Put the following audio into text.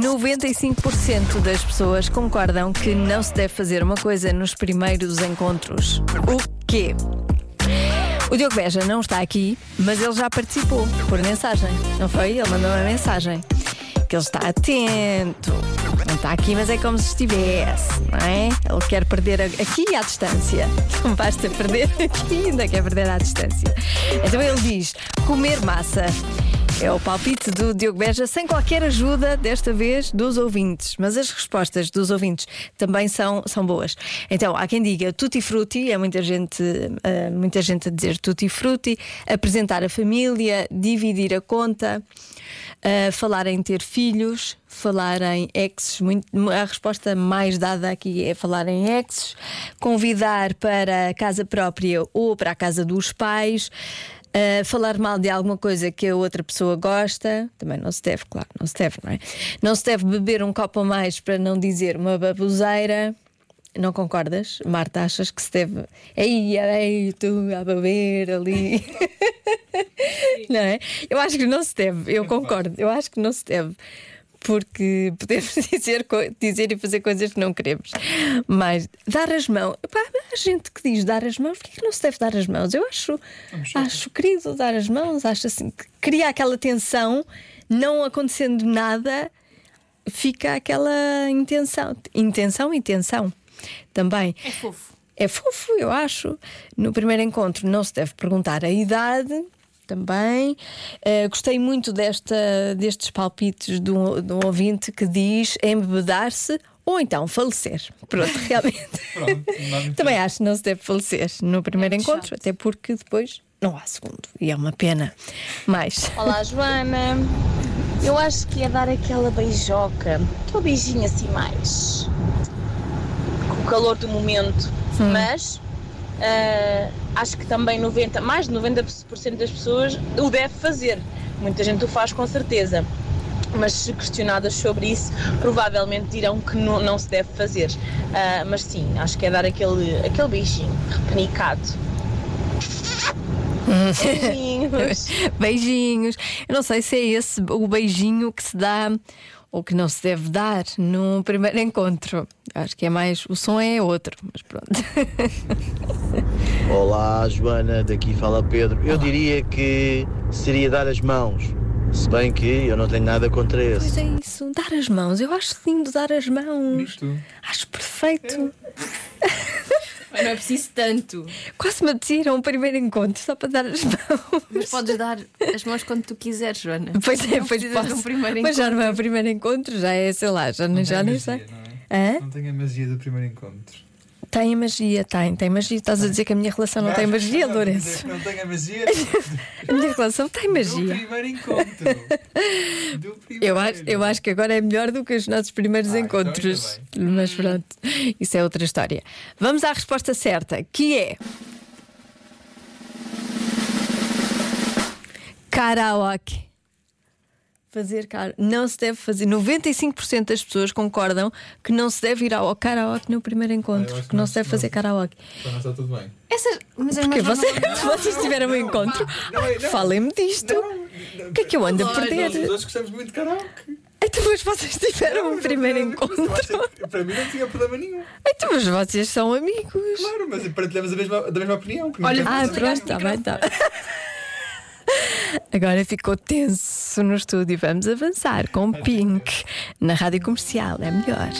95% das pessoas concordam que não se deve fazer uma coisa nos primeiros encontros. O quê? O Diogo Beja não está aqui, mas ele já participou por mensagem, não foi? Ele mandou uma mensagem que ele está atento. Não está aqui, mas é como se estivesse, não é? Ele quer perder aqui à distância. Não basta perder aqui, ainda quer perder à distância. Então ele diz: comer massa. É o palpite do Diogo Beja, sem qualquer ajuda, desta vez, dos ouvintes. Mas as respostas dos ouvintes também são, são boas. Então, há quem diga tutti frutti, é muita gente, uh, muita gente a dizer tutti frutti, apresentar a família, dividir a conta, uh, falar em ter filhos, falar em exes. Muito, a resposta mais dada aqui é falar em exes, convidar para a casa própria ou para a casa dos pais. Uh, falar mal de alguma coisa que a outra pessoa gosta, também não se deve, claro, não se deve, não é? Não se deve beber um copo a mais para não dizer uma baboseira. Não concordas, Marta? Achas que se deve. Ei, ei, tu a beber ali. não é? Eu acho que não se deve, eu concordo, eu acho que não se deve porque podemos dizer, dizer e fazer coisas que não queremos. Mas dar as mãos, pá, há gente que diz dar as mãos, porquê que não se deve dar as mãos? Eu acho, acho querido dar as mãos, acho assim que cria aquela tensão, não acontecendo nada, fica aquela intenção. Intenção e tensão também. É fofo. É fofo, eu acho. No primeiro encontro não se deve perguntar a idade também. Uh, gostei muito desta, destes palpites do, do ouvinte que diz embebedar-se ou então falecer. Pronto, realmente. Pronto, também acho que não se deve falecer no primeiro é encontro, chato. até porque depois não há segundo. E é uma pena. Mais. Olá, Joana. Eu acho que é dar aquela beijoca, aquele beijinho assim mais. com o calor do momento. Hum. Mas Uh, acho que também 90, mais de 90% das pessoas o deve fazer. Muita gente o faz com certeza. Mas se questionadas sobre isso, provavelmente dirão que não, não se deve fazer. Uh, mas sim, acho que é dar aquele, aquele beijinho repenicado. Beijinhos. beijinhos. Eu não sei se é esse o beijinho que se dá ou que não se deve dar num primeiro encontro. Acho que é mais. O som é outro, mas pronto. Olá, Joana, daqui fala Pedro. Eu diria que seria dar as mãos. Se bem que eu não tenho nada contra esse. Pois é isso, dar as mãos. Eu acho lindo dar as mãos. Acho perfeito. É. Mas não é preciso tanto. Quase me apeteceram um primeiro encontro só para dar as mãos. Mas podes dar as mãos quando tu quiseres, Joana. Pois é, pois posso. Um primeiro Mas já não é o primeiro encontro, já é, sei lá, já, não já nem sei. Não, é? não tem a magia do primeiro encontro. Tem magia, tem, tem magia. Estás a dizer que a minha relação não, não tem magia, não, Lourenço? Não tem a magia. a minha relação tem magia. Do primeiro encontro. Do primeiro. Eu, acho, eu acho que agora é melhor do que os nossos primeiros ah, então encontros. Mas pronto, isso é outra história. Vamos à resposta certa, que é. Karaoke fazer karaoke. Não se deve fazer. 95% das pessoas concordam que não se deve ir ao karaoke no primeiro encontro. que, que não se deve fazer karaoke. Então está tudo bem. Essas, mas é Porque você, vocês tiveram um encontro, falem-me disto. O que é que eu ando a perder? Nós, nós gostamos muito de karaoke. Então, mas vocês tiveram um primeiro encontro. Para mim não tinha problema nenhum. Então, mas vocês são amigos. Claro, mas partilhamos a mesma, da mesma opinião. Olha, ah, pronto, está bem, está Agora ficou tenso no estúdio. Vamos avançar com Pink na rádio comercial. É melhor.